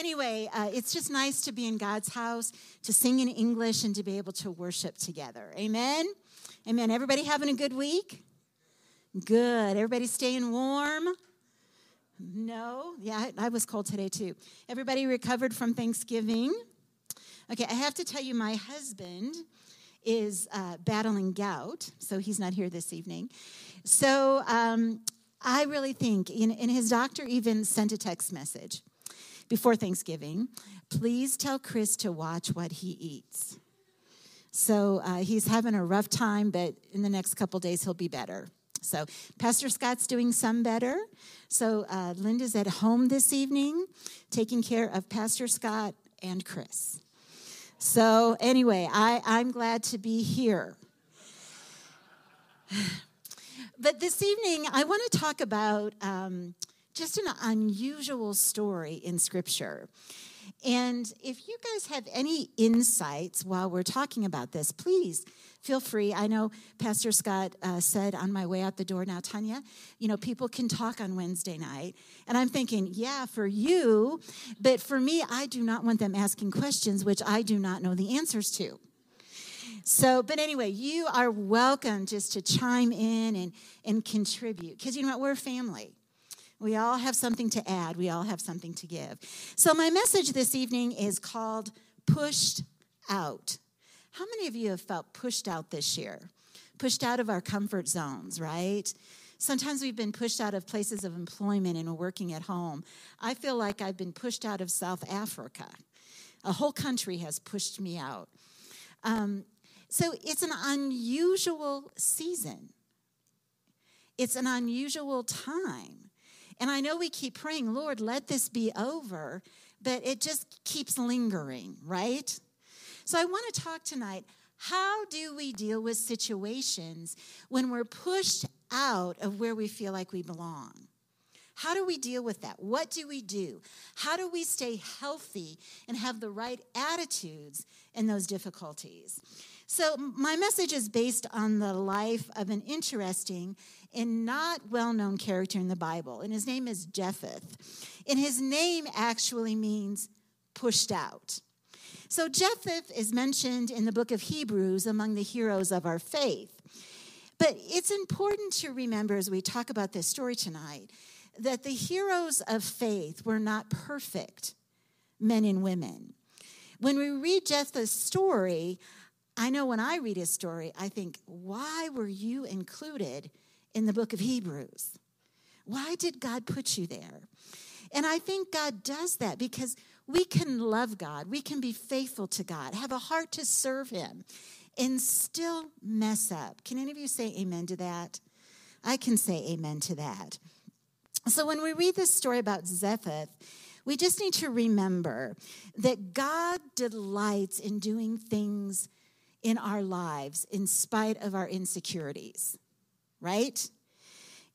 anyway, uh, it's just nice to be in God's house, to sing in English, and to be able to worship together. Amen. Amen. Everybody having a good week? Good. Everybody staying warm? No. Yeah, I was cold today too. Everybody recovered from Thanksgiving? Okay, I have to tell you, my husband is uh, battling gout, so he's not here this evening. So um, I really think, and, and his doctor even sent a text message before Thanksgiving please tell Chris to watch what he eats. So uh, he's having a rough time, but in the next couple days he'll be better. So Pastor Scott's doing some better. So uh, Linda's at home this evening, taking care of Pastor Scott and Chris. So anyway, I, I'm glad to be here. But this evening, I want to talk about um, just an unusual story in Scripture. And if you guys have any insights while we're talking about this, please feel free. I know Pastor Scott uh, said on my way out the door now, Tanya, you know, people can talk on Wednesday night. And I'm thinking, yeah, for you, but for me, I do not want them asking questions which I do not know the answers to. So, but anyway, you are welcome just to chime in and, and contribute because you know what? We're a family. We all have something to add, we all have something to give. So, my message this evening is called Pushed Out. How many of you have felt pushed out this year? Pushed out of our comfort zones, right? Sometimes we've been pushed out of places of employment and working at home. I feel like I've been pushed out of South Africa. A whole country has pushed me out. Um, so it's an unusual season, it's an unusual time. And I know we keep praying, Lord, let this be over, but it just keeps lingering, right? So I want to talk tonight how do we deal with situations when we're pushed out of where we feel like we belong? How do we deal with that? What do we do? How do we stay healthy and have the right attitudes in those difficulties? So, my message is based on the life of an interesting and not well known character in the Bible, and his name is Jephthah. And his name actually means pushed out. So, Jephthah is mentioned in the book of Hebrews among the heroes of our faith. But it's important to remember as we talk about this story tonight that the heroes of faith were not perfect men and women. When we read Jephthah's story, I know when I read his story, I think, why were you included in the book of Hebrews? Why did God put you there? And I think God does that because we can love God, we can be faithful to God, have a heart to serve Him, and still mess up. Can any of you say amen to that? I can say amen to that. So when we read this story about Jephthah, we just need to remember that God delights in doing things in our lives in spite of our insecurities, right?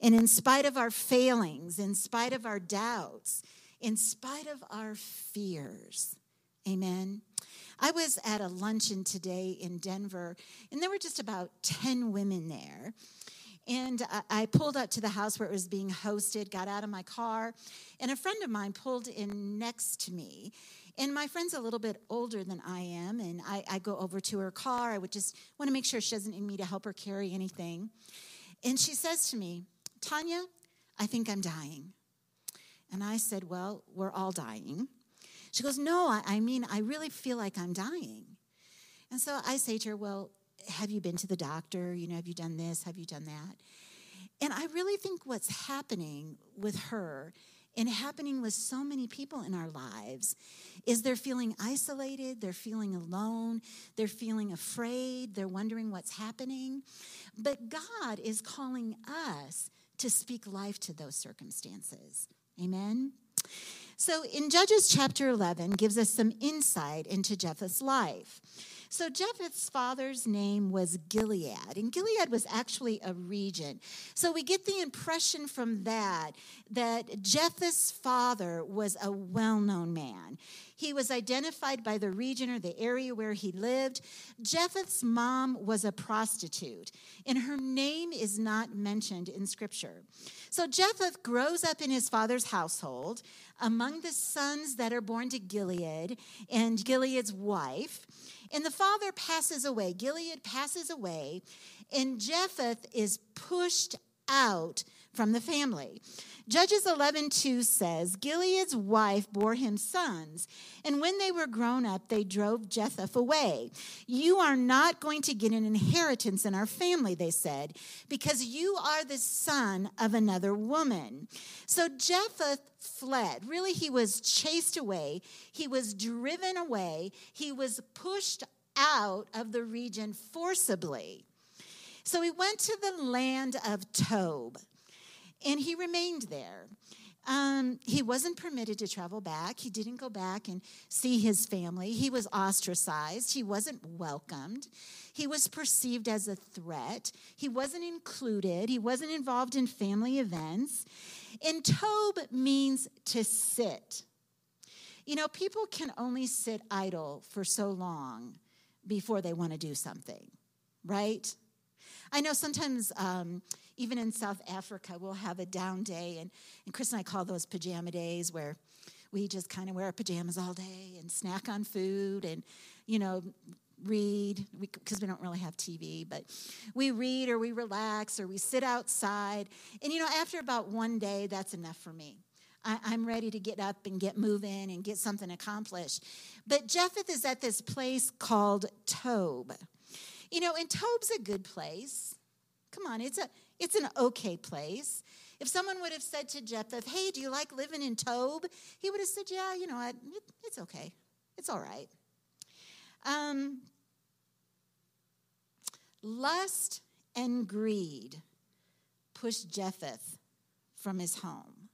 And in spite of our failings, in spite of our doubts, in spite of our fears. Amen. I was at a luncheon today in Denver, and there were just about 10 women there. And I pulled up to the house where it was being hosted, got out of my car, and a friend of mine pulled in next to me. And my friend's a little bit older than I am, and I, I go over to her car. I would just want to make sure she doesn't need me to help her carry anything. And she says to me, Tanya, I think I'm dying. And I said, Well, we're all dying. She goes, No, I, I mean, I really feel like I'm dying. And so I say to her, Well, have you been to the doctor? You know, have you done this? Have you done that? And I really think what's happening with her and happening with so many people in our lives is they're feeling isolated, they're feeling alone, they're feeling afraid, they're wondering what's happening. But God is calling us to speak life to those circumstances. Amen. So in Judges chapter 11 gives us some insight into Jephthah's life. So Jephthah's father's name was Gilead, and Gilead was actually a region. So we get the impression from that that Jephthah's father was a well known man. He was identified by the region or the area where he lived. Jephthah's mom was a prostitute, and her name is not mentioned in scripture. So Jephthah grows up in his father's household among the sons that are born to Gilead and Gilead's wife. And the father passes away. Gilead passes away, and Jephthah is pushed out from the family. Judges 11:2 says, Gilead's wife bore him sons, and when they were grown up, they drove Jephthah away. You are not going to get an inheritance in our family, they said, because you are the son of another woman. So Jephthah fled. Really, he was chased away. He was driven away. He was pushed out of the region forcibly. So he went to the land of Tob and he remained there. Um, he wasn't permitted to travel back. He didn't go back and see his family. He was ostracized. He wasn't welcomed. He was perceived as a threat. He wasn't included. He wasn't involved in family events. And Tob means to sit. You know, people can only sit idle for so long before they want to do something, right? I know sometimes, um, even in South Africa, we'll have a down day, and, and Chris and I call those pajama days where we just kind of wear our pajamas all day and snack on food and, you know, read because we, we, don't really have TV, but we read or we relax or we sit outside. And, you know, after about one day, that's enough for me. I, am ready to get up and get moving and get something accomplished. But Jephthah is at this place called Tob. You know, and Tob's a good place. Come on, it's a it's an okay place. If someone would have said to Jephthah, "Hey, do you like living in Tob?" He would have said, "Yeah, you know, it, it's okay. It's all right." Um, lust and greed pushed Jephthah from his home.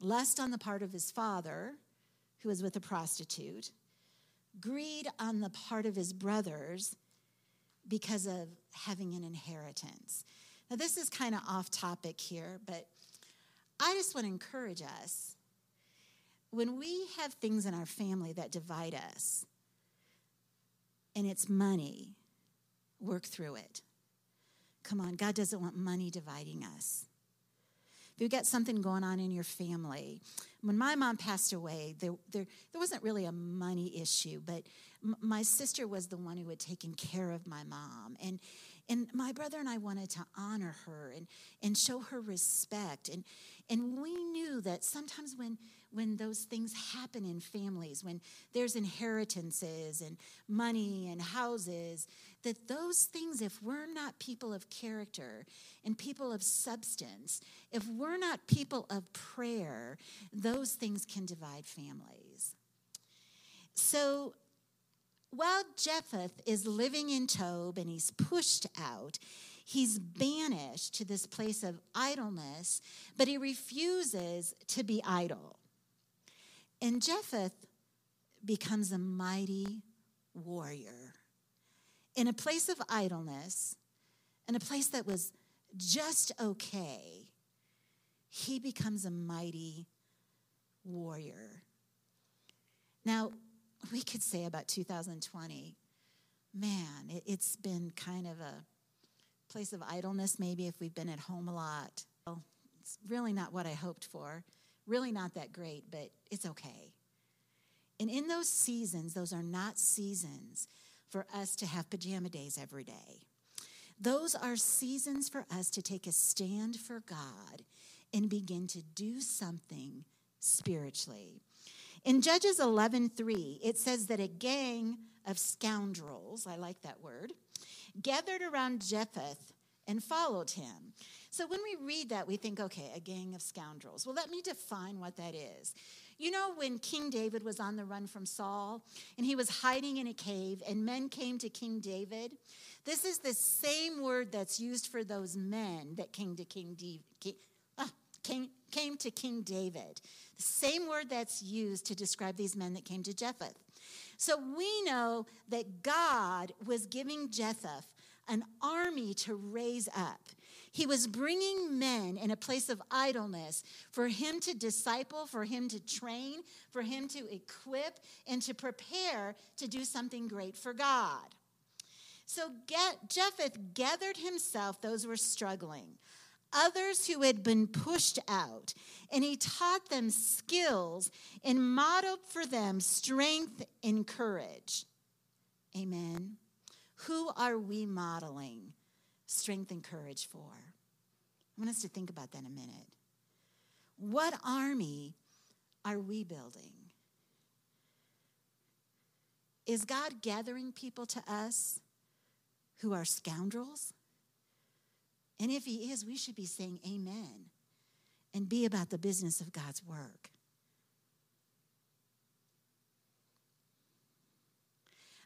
Lust on the part of his father, who was with a prostitute. Greed on the part of his brothers, because of having an inheritance. Now, this is kind of off topic here, but I just want to encourage us when we have things in our family that divide us, and it's money, work through it. Come on, God doesn't want money dividing us. If you've got something going on in your family, when my mom passed away, there, there, there wasn't really a money issue, but m- my sister was the one who had taken care of my mom. And, and my brother and I wanted to honor her and, and show her respect. And, and we knew that sometimes when, when those things happen in families, when there's inheritances and money and houses, that those things, if we're not people of character and people of substance, if we're not people of prayer, those things can divide families. So while Jephthah is living in Tob and he's pushed out, he's banished to this place of idleness, but he refuses to be idle. And Jephthah becomes a mighty warrior. In a place of idleness, in a place that was just okay, he becomes a mighty warrior. Now, we could say about 2020, man, it, has been kind of a place of idleness, maybe if we've been at home a lot. Well, it's really not what I hoped for. Really not that great, but it's okay. And in those seasons, those are not seasons for us to have pajama days every day. Those are seasons for us to take a stand for God and begin to do something spiritually. In Judges 11:3, it says that a gang of scoundrels, I like that word, gathered around Jephthah and followed him. So when we read that, we think, okay, a gang of scoundrels. Well, let me define what that is. You know, when King David was on the run from Saul and he was hiding in a cave and men came to King David, this is the same word that's used for those men that came to King, D- King, ah, came, came to King David. The same word that's used to describe these men that came to Jephthah. So we know that God was giving Jephthah an army to raise up. He was bringing men in a place of idleness for him to disciple, for him to train, for him to equip, and to prepare to do something great for God. So Jephthah gathered himself those who were struggling, others who had been pushed out, and he taught them skills and modeled for them strength and courage. Amen. Who are we modeling strength and courage for? I want us to think about that a minute. What army are we building? Is God gathering people to us who are scoundrels? And if He is, we should be saying amen and be about the business of God's work.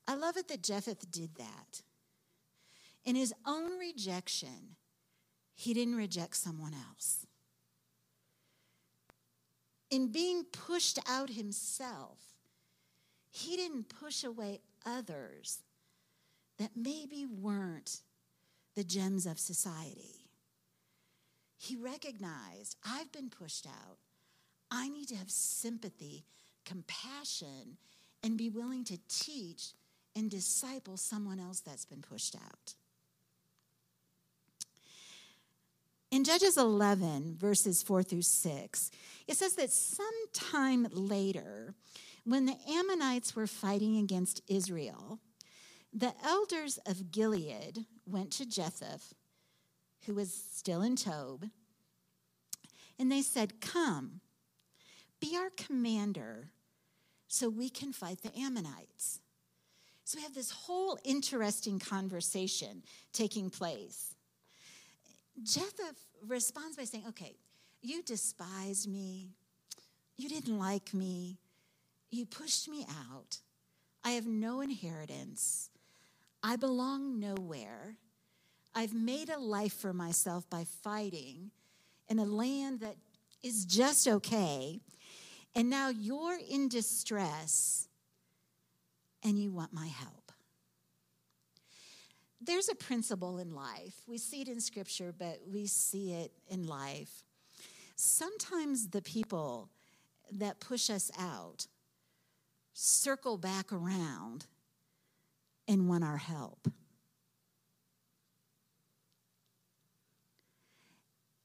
I love it that Jephthah did that. In his own rejection, he didn't reject someone else. In being pushed out himself, he didn't push away others that maybe weren't the gems of society. He recognized, I've been pushed out. I need to have sympathy, compassion, and be willing to teach and disciple someone else that's been pushed out. In Judges 11, verses 4 through 6, it says that sometime later, when the Ammonites were fighting against Israel, the elders of Gilead went to Jephthah, who was still in Tob, and they said, Come, be our commander so we can fight the Ammonites. So we have this whole interesting conversation taking place. Jephthah responds by saying, Okay, you despised me. You didn't like me. You pushed me out. I have no inheritance. I belong nowhere. I've made a life for myself by fighting in a land that is just okay. And now you're in distress and you want my help there's a principle in life. We see it in scripture, but we see it in life. Sometimes the people that push us out circle back around and want our help.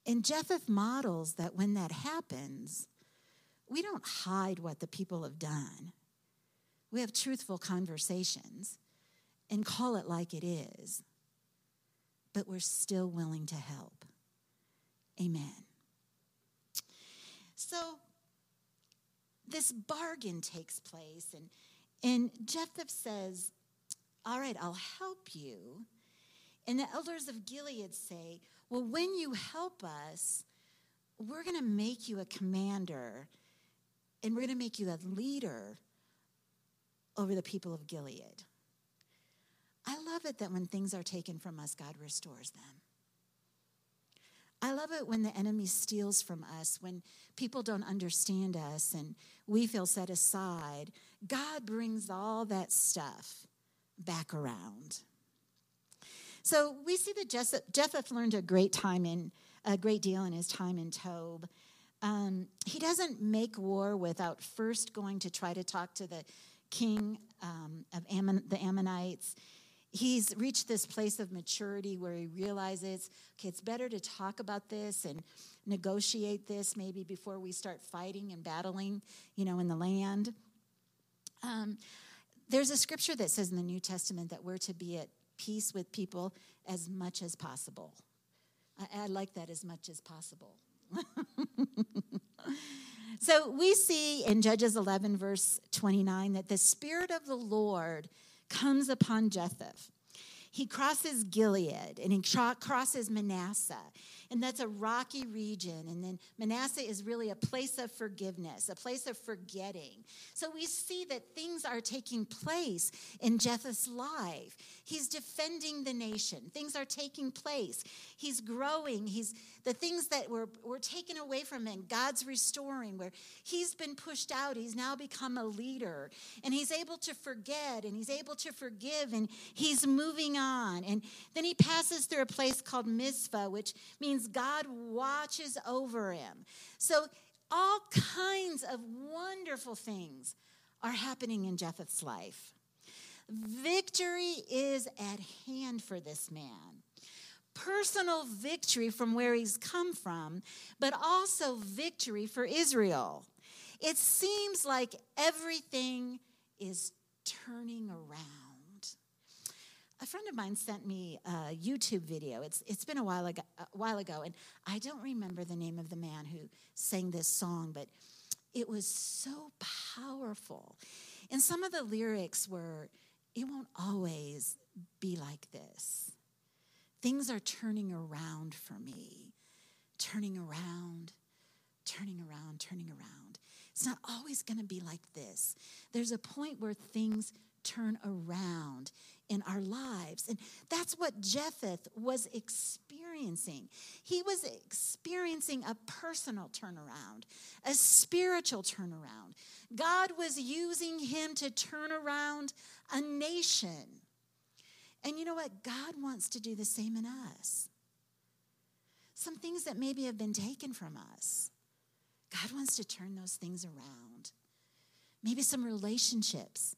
And Jephthah models that when that happens, we don't hide what the people have done. We have truthful conversations and call it like it is, but we're still willing to help. Amen. So this bargain takes place, and, and Jephthah says, All right, I'll help you. And the elders of Gilead say, Well, when you help us, we're going to make you a commander and we're going to make you a leader over the people of Gilead. I love it that when things are taken from us, God restores them. I love it when the enemy steals from us, when people don't understand us and we feel set aside. God brings all that stuff back around. So we see that Jephthah learned a great time in a great deal in his time in Tob. Um, he doesn't make war without first going to try to talk to the king um, of Ammon, the Ammonites he's reached this place of maturity where he realizes, okay, it's better to talk about this and negotiate this maybe before we start fighting and battling, you know, in the land. Um, there's a scripture that says in the New Testament that we're to be at peace with people as much as possible. I, I like that as much as possible. so we see in Judges 11, verse 29, that the Spirit of the Lord comes upon Jephthah. He crosses Gilead and he crosses Manasseh. And that's a rocky region. And then Manasseh is really a place of forgiveness, a place of forgetting. So we see that things are taking place in Jephthah's life. He's defending the nation. Things are taking place. He's growing. He's the things that were, were taken away from him, God's restoring, where he's been pushed out, he's now become a leader, and he's able to forget, and he's able to forgive, and he's moving on. And then he passes through a place called Mizpah, which means God watches over him. So all kinds of wonderful things are happening in Jephthah's life. Victory is at hand for this man personal victory from where he's come from, but also victory for Israel. It seems like everything is turning around. A friend of mine sent me a YouTube video. It's, it's been a while, ago, a while ago, and I don't remember the name of the man who sang this song, but it was so powerful. And some of the lyrics were, It won't always be like this. Things are turning around for me, turning around, turning around, turning around. It's not always going to be like this. There's a point where things turn around in our lives. And that's what Jephthah was experiencing. He was experiencing a personal turnaround, a spiritual turnaround. God was using him to turn around a nation. And you know what? God wants to do the same in us. Some things that maybe have been taken from us, God wants to turn those things around. Maybe some relationships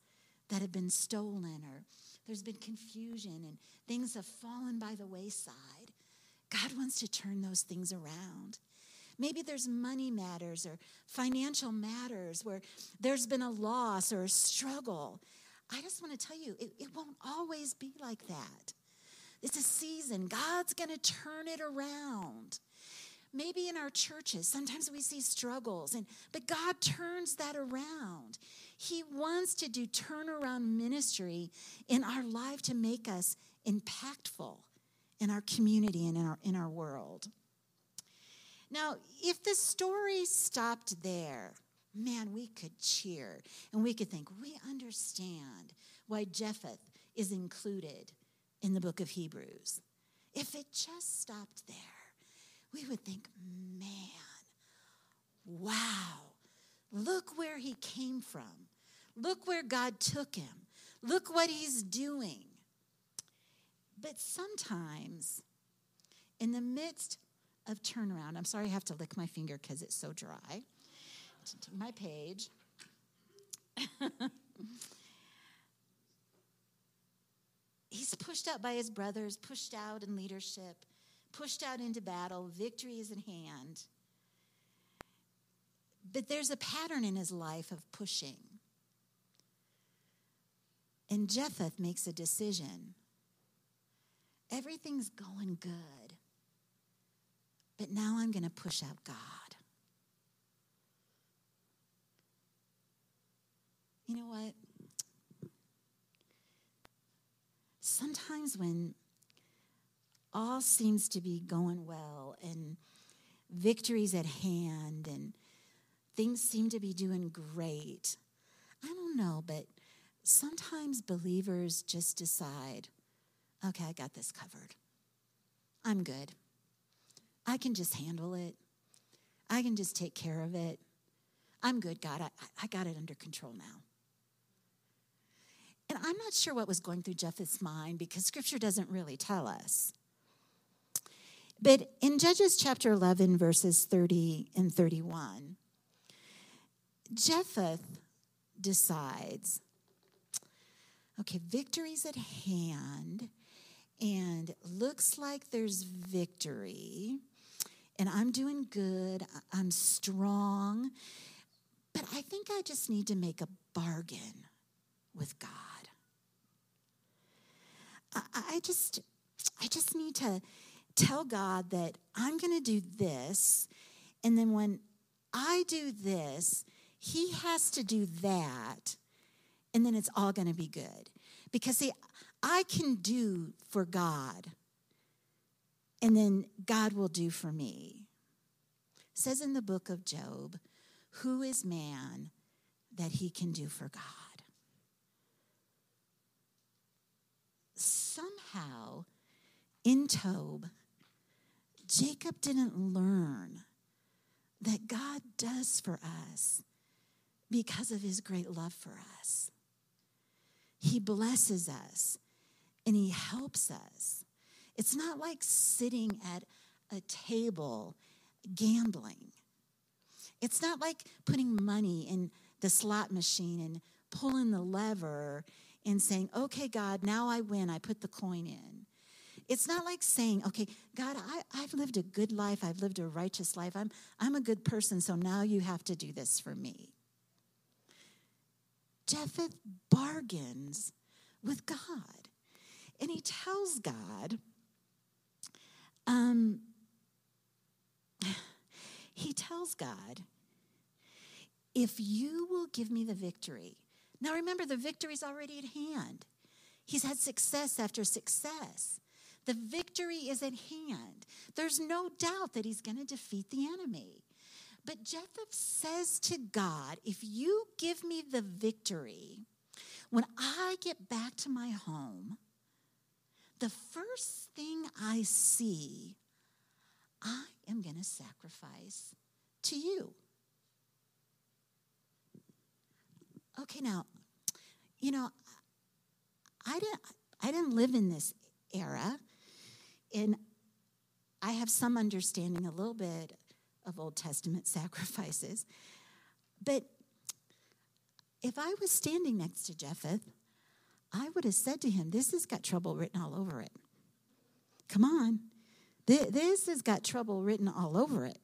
that have been stolen or there's been confusion and things have fallen by the wayside. God wants to turn those things around. Maybe there's money matters or financial matters where there's been a loss or a struggle. I just want to tell you, it, it won't always be like that. It's a season. God's going to turn it around. Maybe in our churches, sometimes we see struggles, and but God turns that around. He wants to do turnaround ministry in our life to make us impactful in our community and in our, in our world. Now, if the story stopped there, man, we could cheer and we could think, we understand why Jephthah is included in the book of Hebrews. If it just stopped there, we would think, man, wow, look where he came from. Look where God took him. Look what he's doing. But sometimes, in the midst of turnaround, I'm sorry I have to lick my finger because it's so dry my page. He's pushed out by his brothers, pushed out in leadership, pushed out into battle. Victory is in hand. But there's a pattern in his life of pushing. And Jephthah makes a decision. Everything's going good. But now I'm going to push out God. You know what? Sometimes when all seems to be going well and victory's at hand and things seem to be doing great, I don't know, but sometimes believers just decide, okay, I got this covered. I'm good. I can just handle it. I can just take care of it. I'm good, God. I, I got it under control now. And I'm not sure what was going through Jephthah's mind because scripture doesn't really tell us. But in Judges chapter 11, verses 30 and 31, Jephthah decides okay, victory's at hand, and looks like there's victory, and I'm doing good, I'm strong, but I think I just need to make a bargain with God. I, just, I just need to tell God that I'm going to do this. And then when I do this, He has to do that. And then it's all going to be good. Because, see, I can do for God, and then God will do for me. It says in the book of Job, Who is man that he can do for God? somehow in Tob, Jacob didn't learn that God does for us because of his great love for us. He blesses us and he helps us. It's not like sitting at a table gambling. It's not like putting money in the slot machine and pulling the lever and saying, okay, God, now I win. I put the coin in. It's not like saying, okay, God, I, have lived a good life. I've lived a righteous life. I'm, I'm a good person, so now you have to do this for me. Jephthah bargains with God. And he tells God, um, he tells God, if you will give me the victory. Now remember, the victory's already at hand. He's had success after success. The victory is at hand. There's no doubt that he's going to defeat the enemy. But Jephthah says to God, if you give me the victory, when I get back to my home, the first thing I see, I am going to sacrifice to you. Okay, now, you know, I didn't I didn't live in this era, and I have some understanding a little bit of Old Testament sacrifices. But if I was standing next to Jephthah, I would have said to him, This has got trouble written all over it. Come on. This has got trouble written all over it.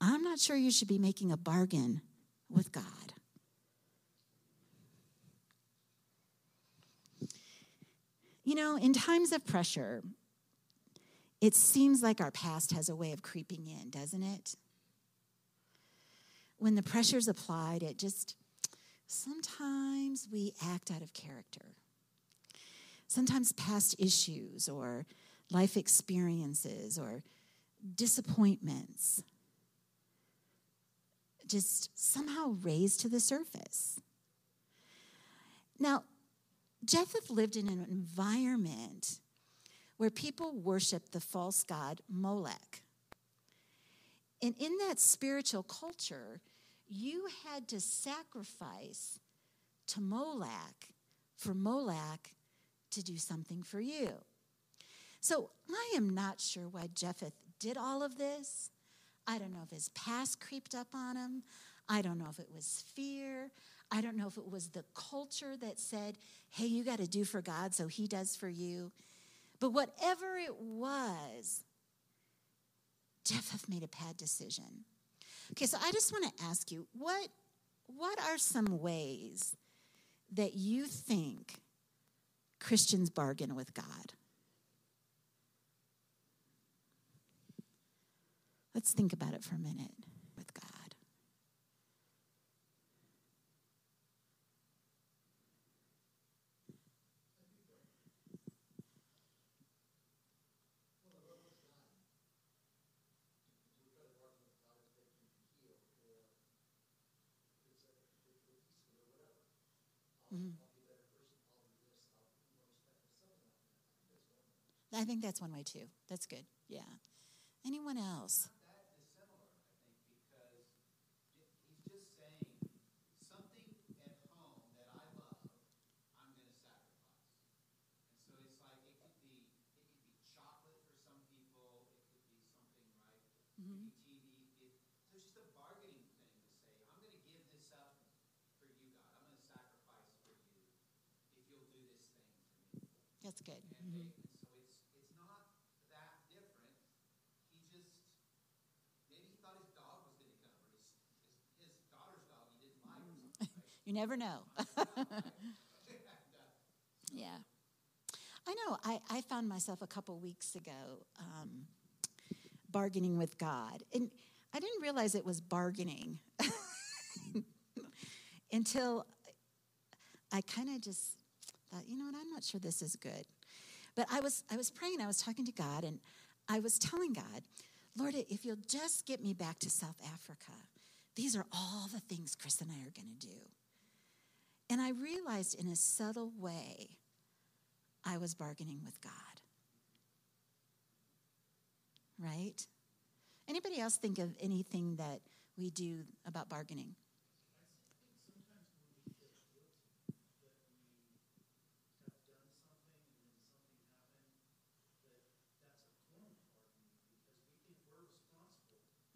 I'm not sure you should be making a bargain with God. You know, in times of pressure, it seems like our past has a way of creeping in, doesn't it? When the pressure's applied, it just sometimes we act out of character. Sometimes past issues or life experiences or disappointments just somehow raise to the surface. Now, Jephthah lived in an environment where people worshiped the false god Molech. And in that spiritual culture, you had to sacrifice to Molech for Molech to do something for you. So I am not sure why Jephthah did all of this. I don't know if his past creeped up on him. I don't know if it was fear. I don't know if it was the culture that said, hey, you got to do for God, so he does for you. But whatever it was, Jephthah made a bad decision. Okay, so I just want to ask you what, what are some ways that you think Christians bargain with God? Let's think about it for a minute. I think that's one way too. That's good. Yeah. Anyone else? That's good. Mm-hmm. So it's, it's not that different. He just, maybe he thought his dog was going to come, or his, his, his daughter's dog he didn't like. Right? you never know. yeah. I know. I, I found myself a couple weeks ago um, bargaining with God. And I didn't realize it was bargaining until I kind of just thought, you know what, I'm not sure this is good. But I was, I was praying, I was talking to God, and I was telling God, Lord, if you'll just get me back to South Africa, these are all the things Chris and I are going to do. And I realized in a subtle way, I was bargaining with God. right? Anybody else think of anything that we do about bargaining?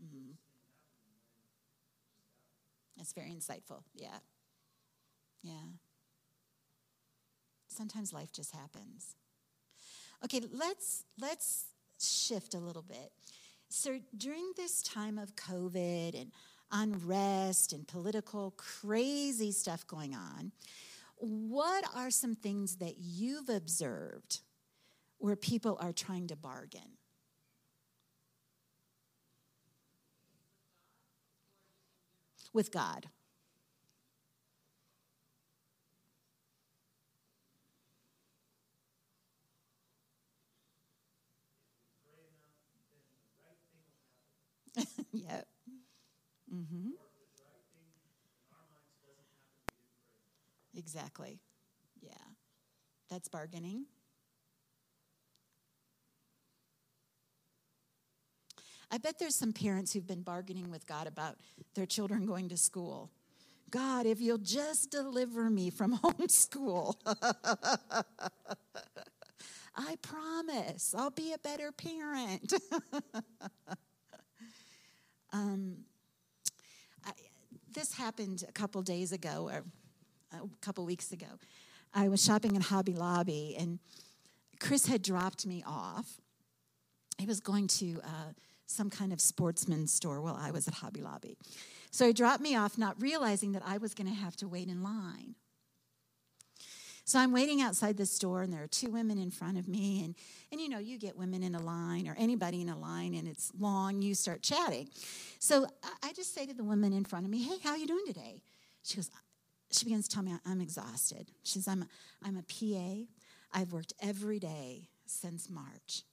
Mm-hmm. That's very insightful. Yeah. Yeah. Sometimes life just happens. Okay, let's let's shift a little bit. So during this time of COVID and unrest and political crazy stuff going on, what are some things that you've observed where people are trying to bargain? With God. yep. Mm-hmm. Exactly. Yeah. That's bargaining. I bet there's some parents who've been bargaining with God about their children going to school. God, if you'll just deliver me from homeschool, I promise I'll be a better parent. Um, I, this happened a couple days ago, or a couple weeks ago. I was shopping in Hobby Lobby, and Chris had dropped me off. He was going to uh, some kind of sportsman store while I was at Hobby Lobby. So he dropped me off, not realizing that I was going to have to wait in line. So I'm waiting outside the store, and there are two women in front of me. And, and you know, you get women in a line or anybody in a line, and it's long, you start chatting. So I just say to the woman in front of me, Hey, how are you doing today? She goes, She begins to tell me I'm exhausted. She says, I'm a, I'm a PA. I've worked every day since March.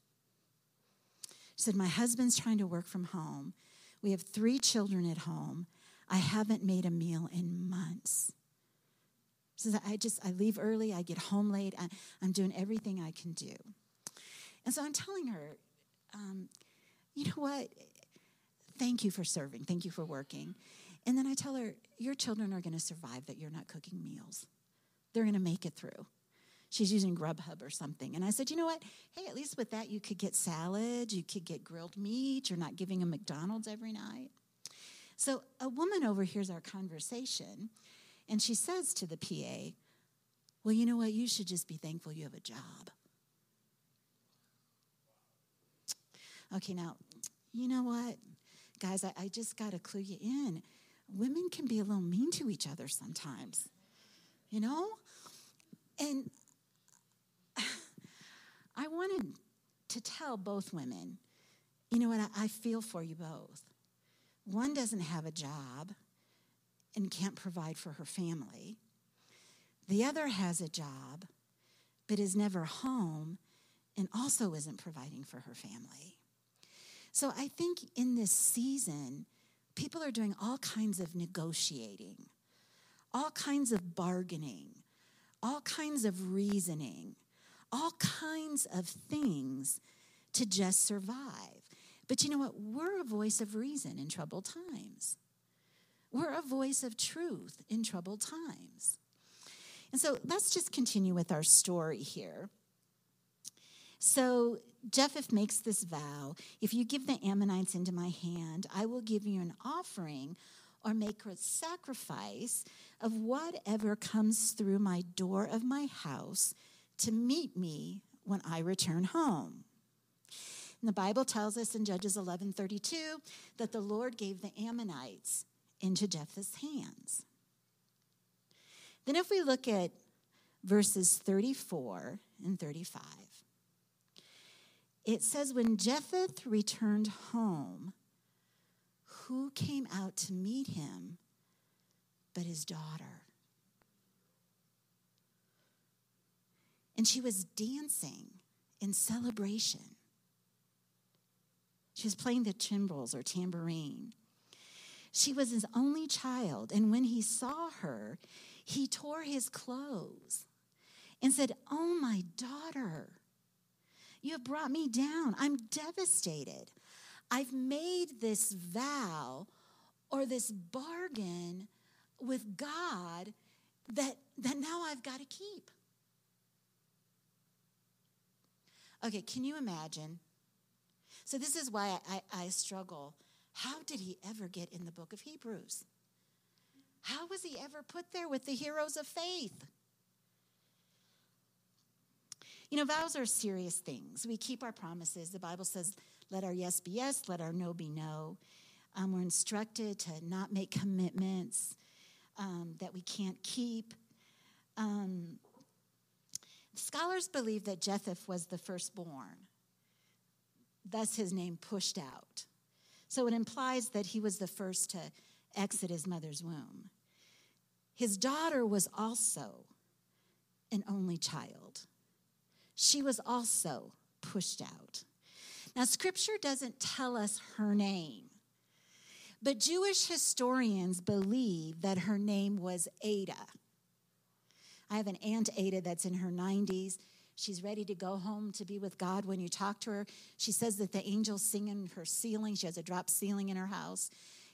She said, My husband's trying to work from home. We have three children at home. I haven't made a meal in months. Says, I just, I leave early, I get home late, I, am doing everything I can do. And so I'm telling her, um, you know what? Thank you for serving, thank you for working. And then I tell her, your children are going to survive that you're not cooking meals. They're going to make it through. She's using Grubhub or something. And I said, you know what? Hey, at least with that, you could get salad, you could get grilled meat. You're not giving them McDonald's every night. So a woman overhears our conversation and she says to the PA, Well, you know what? You should just be thankful you have a job. Okay, now, you know what? Guys, I, I just got to clue you in. Women can be a little mean to each other sometimes, you know? And I wanted to tell both women, you know what? I, I feel for you both. One doesn't have a job and can't provide for her family. The other has a job, but is never home and also isn't providing for her family. So I think in this season, people are doing all kinds of negotiating, all kinds of bargaining, all kinds of reasoning, all kinds of things to just survive. But you know what? We're a voice of reason in troubled times. We're a voice of truth in troubled times. And so let's just continue with our story here. So Jephthah makes this vow if you give the Ammonites into my hand, I will give you an offering or make a sacrifice of whatever comes through my door of my house to meet me when I return home. And the Bible tells us in Judges 11:32 that the Lord gave the Ammonites into Jephthah's hands. Then, if we look at verses 34 and 35, it says, When Jephthah returned home, who came out to meet him but his daughter? And she was dancing in celebration. She was playing the timbrels or tambourine. She was his only child, and when he saw her, he tore his clothes and said, Oh, my daughter, you have brought me down. I'm devastated. I've made this vow or this bargain with God that, that now I've got to keep. Okay, can you imagine? So, this is why I, I, I struggle. How did he ever get in the book of Hebrews? How was he ever put there with the heroes of faith? You know, vows are serious things. We keep our promises. The Bible says, let our yes be yes, let our no be no. Um, we're instructed to not make commitments um, that we can't keep. Um, scholars believe that Japheth was the firstborn, thus, his name pushed out. So it implies that he was the first to exit his mother's womb. His daughter was also an only child. She was also pushed out. Now, scripture doesn't tell us her name, but Jewish historians believe that her name was Ada. I have an Aunt Ada that's in her 90s. She's ready to go home to be with God. When you talk to her, she says that the angels sing in her ceiling. She has a drop ceiling in her house.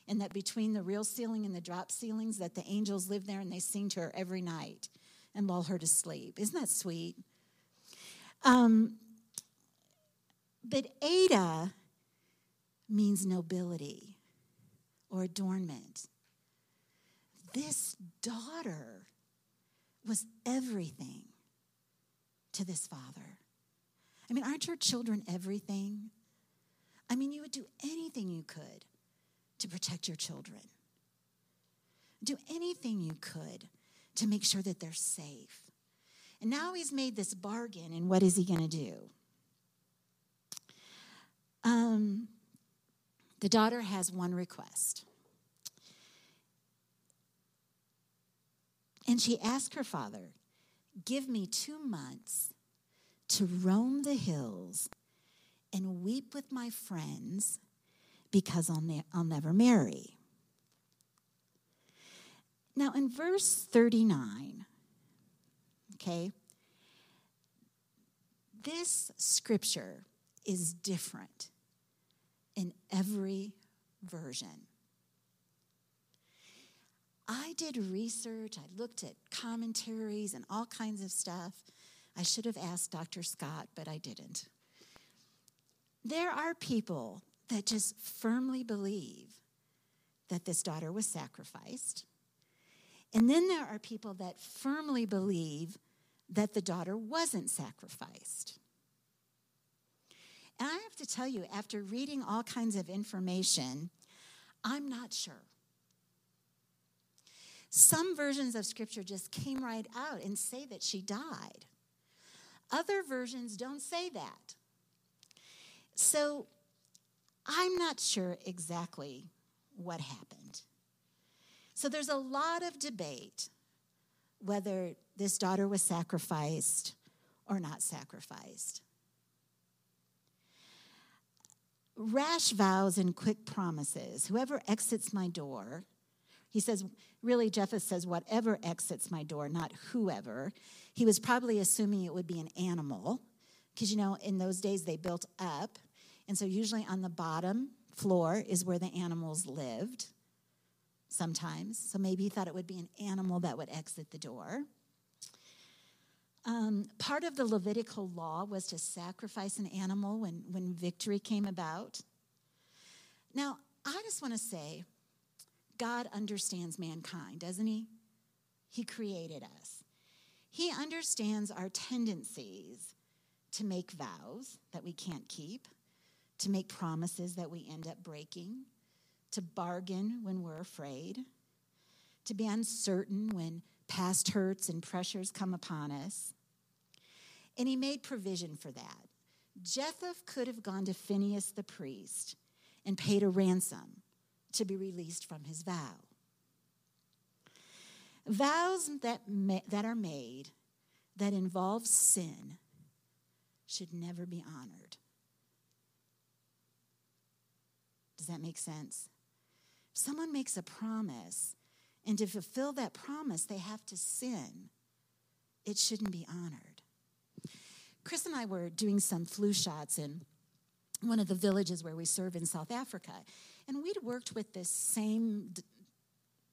And that between the real ceiling and the drop ceilings, that the angels live there and they sing to her every night and lull her to sleep. Isn't that sweet? Um, but Ada means nobility or adornment. This daughter was everything to this father. I mean, aren't your children everything? I mean, you would do anything you could to protect your children, do anything you could to make sure that they're safe. And now he's made this bargain, and what is he going to do? Um, the daughter has one request. And she asked her father, Give me two months to roam the hills and weep with my friends because I'll, ne- I'll never marry. Now, in verse 39, okay, this scripture is different in every version. I did research, I looked at commentaries and all kinds of stuff. I should have asked Dr. Scott, but I didn't. There are people that just firmly believe that this daughter was sacrificed. And then there are people that firmly believe that the daughter wasn't sacrificed. And I have to tell you, after reading all kinds of information, I'm not sure. Some versions of scripture just came right out and say that she died. Other versions don't say that. So I'm not sure exactly what happened. So there's a lot of debate whether this daughter was sacrificed or not sacrificed. Rash vows and quick promises. Whoever exits my door he says, really, Jephthah says, whatever exits my door, not whoever. He was probably assuming it would be an animal, because, you know, in those days they built up. And so usually on the bottom floor is where the animals lived sometimes. So maybe he thought it would be an animal that would exit the door. Um, part of the Levitical law was to sacrifice an animal when, when victory came about. Now, I just want to say, God understands mankind, doesn't He? He created us. He understands our tendencies to make vows that we can't keep, to make promises that we end up breaking, to bargain when we're afraid, to be uncertain when past hurts and pressures come upon us. And he made provision for that. Jephthah could have gone to Phineas the priest and paid a ransom to be released from his vow. Vows that, ma- that are made that involve sin should never be honored. Does that make sense? If someone makes a promise, and to fulfill that promise, they have to sin, it shouldn't be honored. Chris and I were doing some flu shots, in one of the villages where we serve in South Africa. And we'd worked with this same d-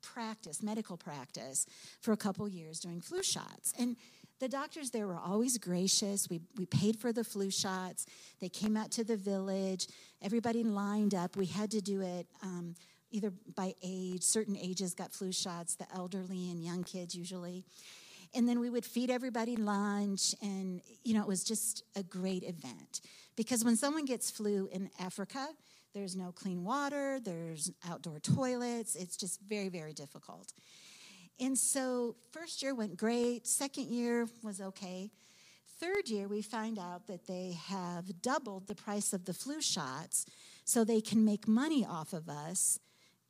practice, medical practice, for a couple years doing flu shots. And the doctors there were always gracious. We, we paid for the flu shots. They came out to the village. Everybody lined up. We had to do it um, either by age. Certain ages got flu shots, the elderly and young kids usually. And then we would feed everybody lunch. And, you know, it was just a great event. Because when someone gets flu in Africa, there's no clean water, there's outdoor toilets. It's just very, very difficult. And so, first year went great, second year was okay. Third year, we find out that they have doubled the price of the flu shots so they can make money off of us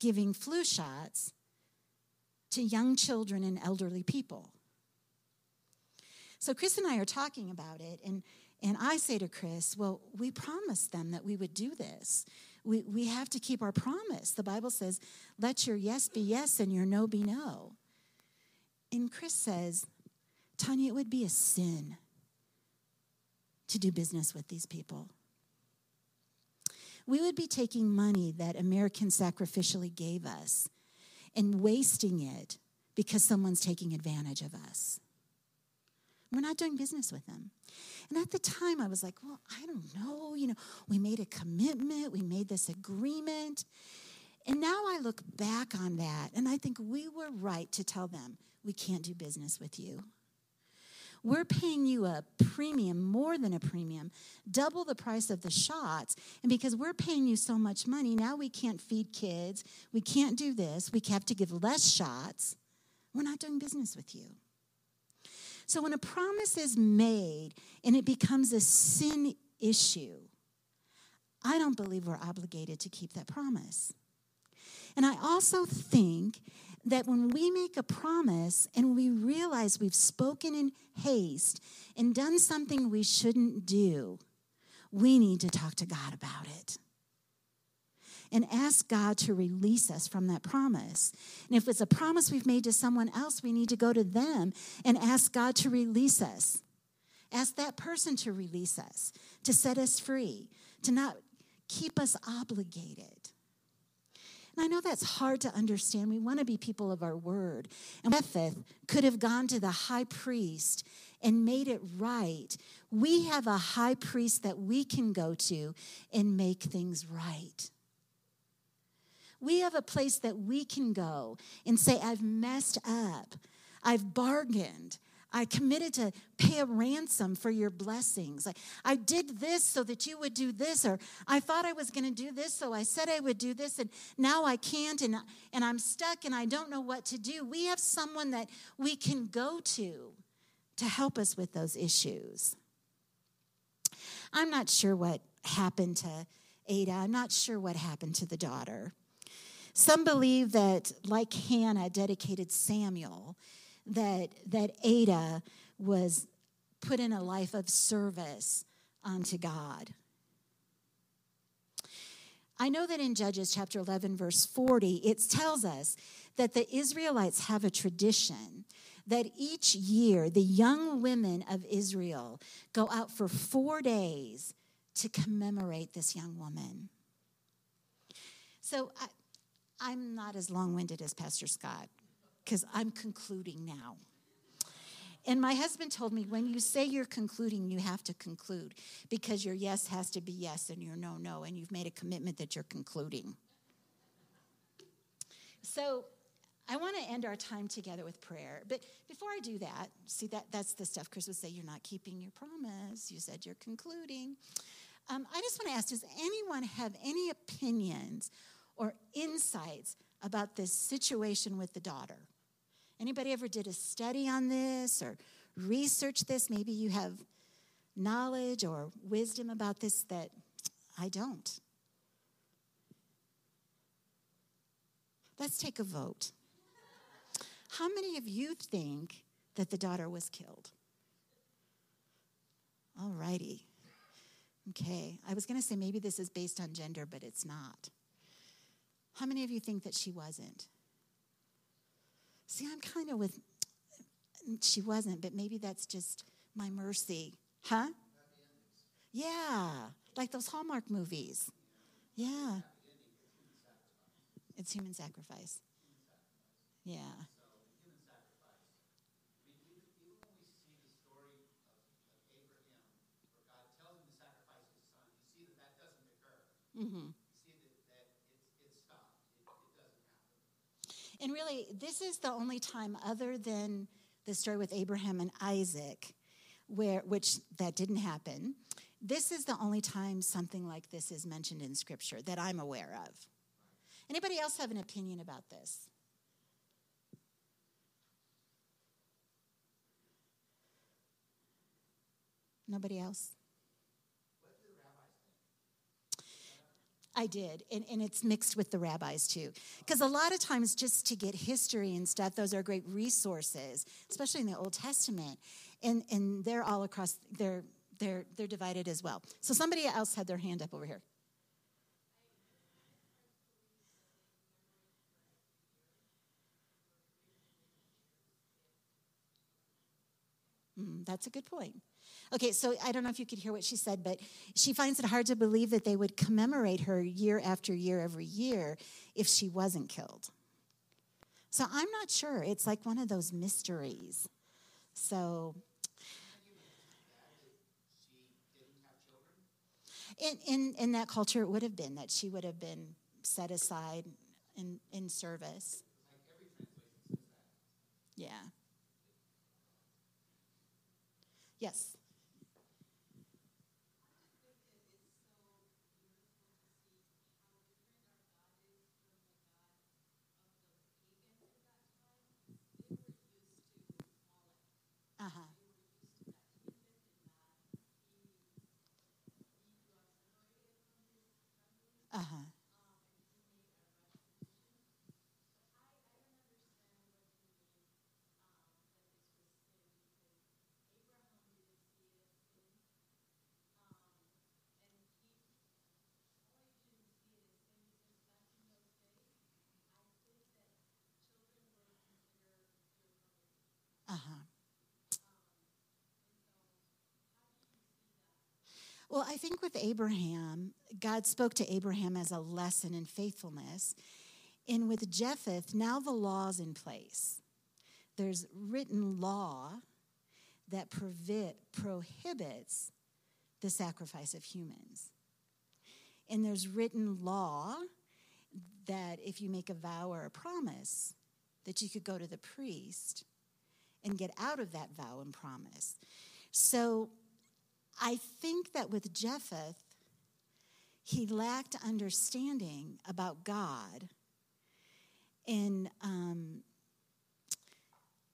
giving flu shots to young children and elderly people. So, Chris and I are talking about it, and, and I say to Chris, Well, we promised them that we would do this. We, we have to keep our promise. The Bible says, Let your yes be yes and your no be no. And Chris says, Tanya, it would be a sin to do business with these people. We would be taking money that Americans sacrificially gave us and wasting it because someone's taking advantage of us. We're not doing business with them. And at the time, I was like, well, I don't know. You know, we made a commitment, we made this agreement. And now I look back on that and I think we were right to tell them, we can't do business with you. We're paying you a premium, more than a premium, double the price of the shots. And because we're paying you so much money, now we can't feed kids. We can't do this. We have to give less shots. We're not doing business with you. So when a promise is made and it becomes a sin issue, I don't believe we're obligated to keep that promise. And I also think that when we make a promise and we realize we've spoken in haste and done something we shouldn't do, we need to talk to God about it and ask God to release us from that promise. And if it's a promise we've made to someone else, we need to go to them and ask God to release us. Ask that person to release us, to set us free, to not keep us obligated. And I know that's hard to understand. We want to be people of our word. And Jephthah could have gone to the high priest and made it right. We have a high priest that we can go to and make things right. We have a place that we can go and say, I've messed up. I've bargained. I committed to pay a ransom for your blessings. Like, I did this so that you would do this, or I thought I was going to do this, so I said I would do this, and now I can't, and, and I'm stuck and I don't know what to do. We have someone that we can go to to help us with those issues. I'm not sure what happened to Ada. I'm not sure what happened to the daughter. Some believe that, like Hannah dedicated Samuel, that, that Ada was put in a life of service unto God. I know that in Judges chapter 11, verse 40, it tells us that the Israelites have a tradition that each year the young women of Israel go out for four days to commemorate this young woman. So I'm not as long winded as Pastor Scott because I'm concluding now. And my husband told me when you say you're concluding, you have to conclude because your yes has to be yes and your no, no, and you've made a commitment that you're concluding. So I want to end our time together with prayer. But before I do that, see that that's the stuff Chris would say, you're not keeping your promise. You said you're concluding. Um, I just want to ask, does anyone have any opinions or insights about this situation with the daughter. Anybody ever did a study on this or research this? Maybe you have knowledge or wisdom about this that I don't. Let's take a vote. How many of you think that the daughter was killed? All righty. Okay. I was going to say maybe this is based on gender, but it's not. How many of you think that she wasn't? See, I'm kind of with, she wasn't, but maybe that's just my mercy. Huh? Yeah. like those Hallmark movies. Yeah. It's human sacrifice. Yeah. Mm-hmm. And really, this is the only time, other than the story with Abraham and Isaac, where which that didn't happen. This is the only time something like this is mentioned in Scripture that I'm aware of. Anybody else have an opinion about this? Nobody else? I did, and, and it's mixed with the rabbis too. Because a lot of times, just to get history and stuff, those are great resources, especially in the Old Testament. And, and they're all across, they're, they're, they're divided as well. So somebody else had their hand up over here. Mm, that's a good point. Okay, so I don't know if you could hear what she said, but she finds it hard to believe that they would commemorate her year after year every year if she wasn't killed. So I'm not sure. It's like one of those mysteries. So. In, in, in that culture, it would have been that she would have been set aside in, in service. Yeah. Yes. Well, I think with Abraham, God spoke to Abraham as a lesson in faithfulness. And with Jephthah, now the law's in place. There's written law that prohibits the sacrifice of humans. And there's written law that if you make a vow or a promise, that you could go to the priest and get out of that vow and promise. So I think that with Jephthah, he lacked understanding about God. And um,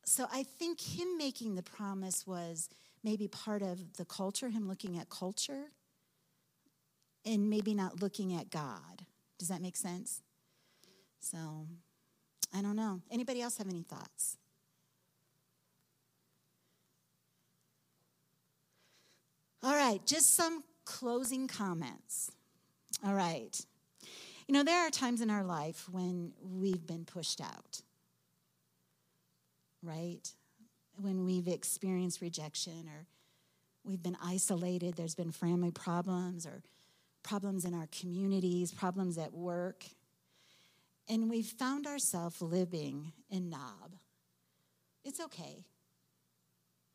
so I think him making the promise was maybe part of the culture, him looking at culture, and maybe not looking at God. Does that make sense? So I don't know. Anybody else have any thoughts? All right, just some closing comments. All right. You know, there are times in our life when we've been pushed out, right? When we've experienced rejection or we've been isolated, there's been family problems or problems in our communities, problems at work. And we've found ourselves living in Nob. It's okay,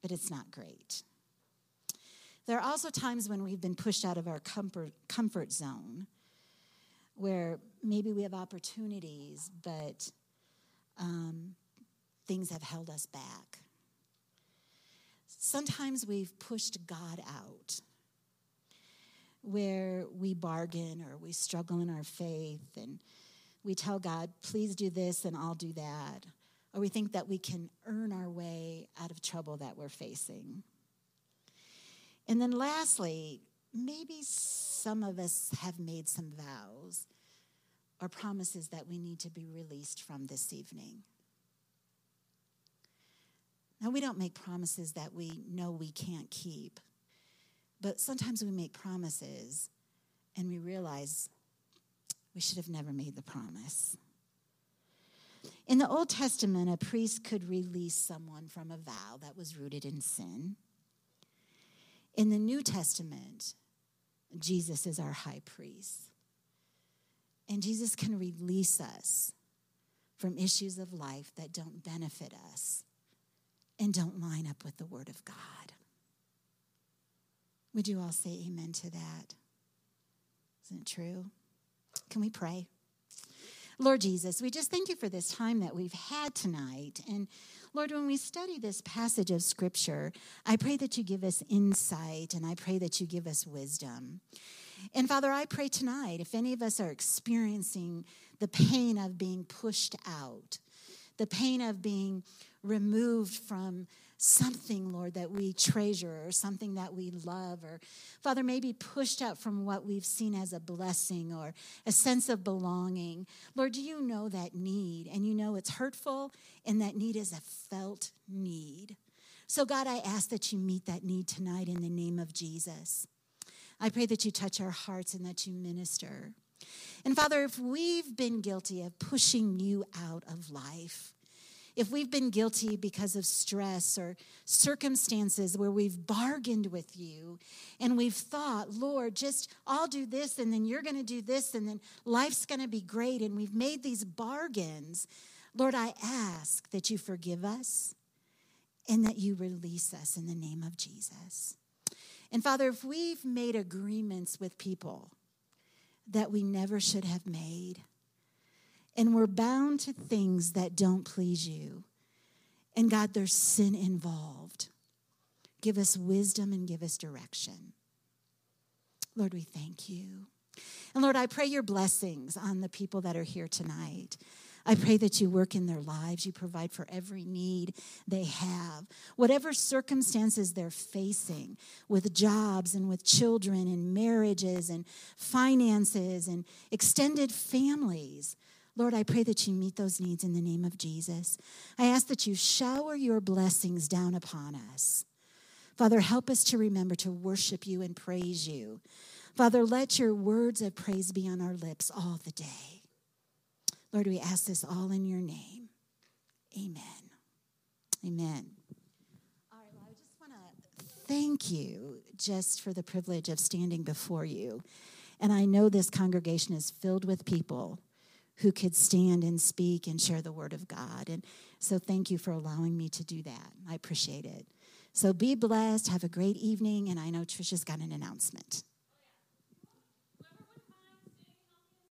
but it's not great. There are also times when we've been pushed out of our comfort, comfort zone, where maybe we have opportunities, but um, things have held us back. Sometimes we've pushed God out, where we bargain or we struggle in our faith and we tell God, please do this and I'll do that. Or we think that we can earn our way out of trouble that we're facing. And then lastly, maybe some of us have made some vows or promises that we need to be released from this evening. Now, we don't make promises that we know we can't keep, but sometimes we make promises and we realize we should have never made the promise. In the Old Testament, a priest could release someone from a vow that was rooted in sin. In the New Testament, Jesus is our high priest. And Jesus can release us from issues of life that don't benefit us and don't line up with the Word of God. Would you all say amen to that? Isn't it true? Can we pray? Lord Jesus, we just thank you for this time that we've had tonight. And Lord, when we study this passage of Scripture, I pray that you give us insight and I pray that you give us wisdom. And Father, I pray tonight if any of us are experiencing the pain of being pushed out, the pain of being removed from something, Lord, that we treasure or something that we love, or Father, maybe pushed out from what we've seen as a blessing or a sense of belonging. Lord, do you know that need, and you know it's hurtful, and that need is a felt need. So, God, I ask that you meet that need tonight in the name of Jesus. I pray that you touch our hearts and that you minister. And Father, if we've been guilty of pushing you out of life, if we've been guilty because of stress or circumstances where we've bargained with you and we've thought, Lord, just I'll do this and then you're going to do this and then life's going to be great, and we've made these bargains, Lord, I ask that you forgive us and that you release us in the name of Jesus. And Father, if we've made agreements with people that we never should have made, and we're bound to things that don't please you. And God, there's sin involved. Give us wisdom and give us direction. Lord, we thank you. And Lord, I pray your blessings on the people that are here tonight. I pray that you work in their lives. You provide for every need they have. Whatever circumstances they're facing with jobs and with children and marriages and finances and extended families, Lord, I pray that you meet those needs in the name of Jesus. I ask that you shower your blessings down upon us. Father, help us to remember to worship you and praise you. Father, let your words of praise be on our lips all the day. Lord, we ask this all in your name. Amen. Amen. All right, well, I just want to thank you just for the privilege of standing before you. And I know this congregation is filled with people who could stand and speak and share the word of God. And so thank you for allowing me to do that. I appreciate it. So be blessed. Have a great evening. And I know Trisha's got an announcement.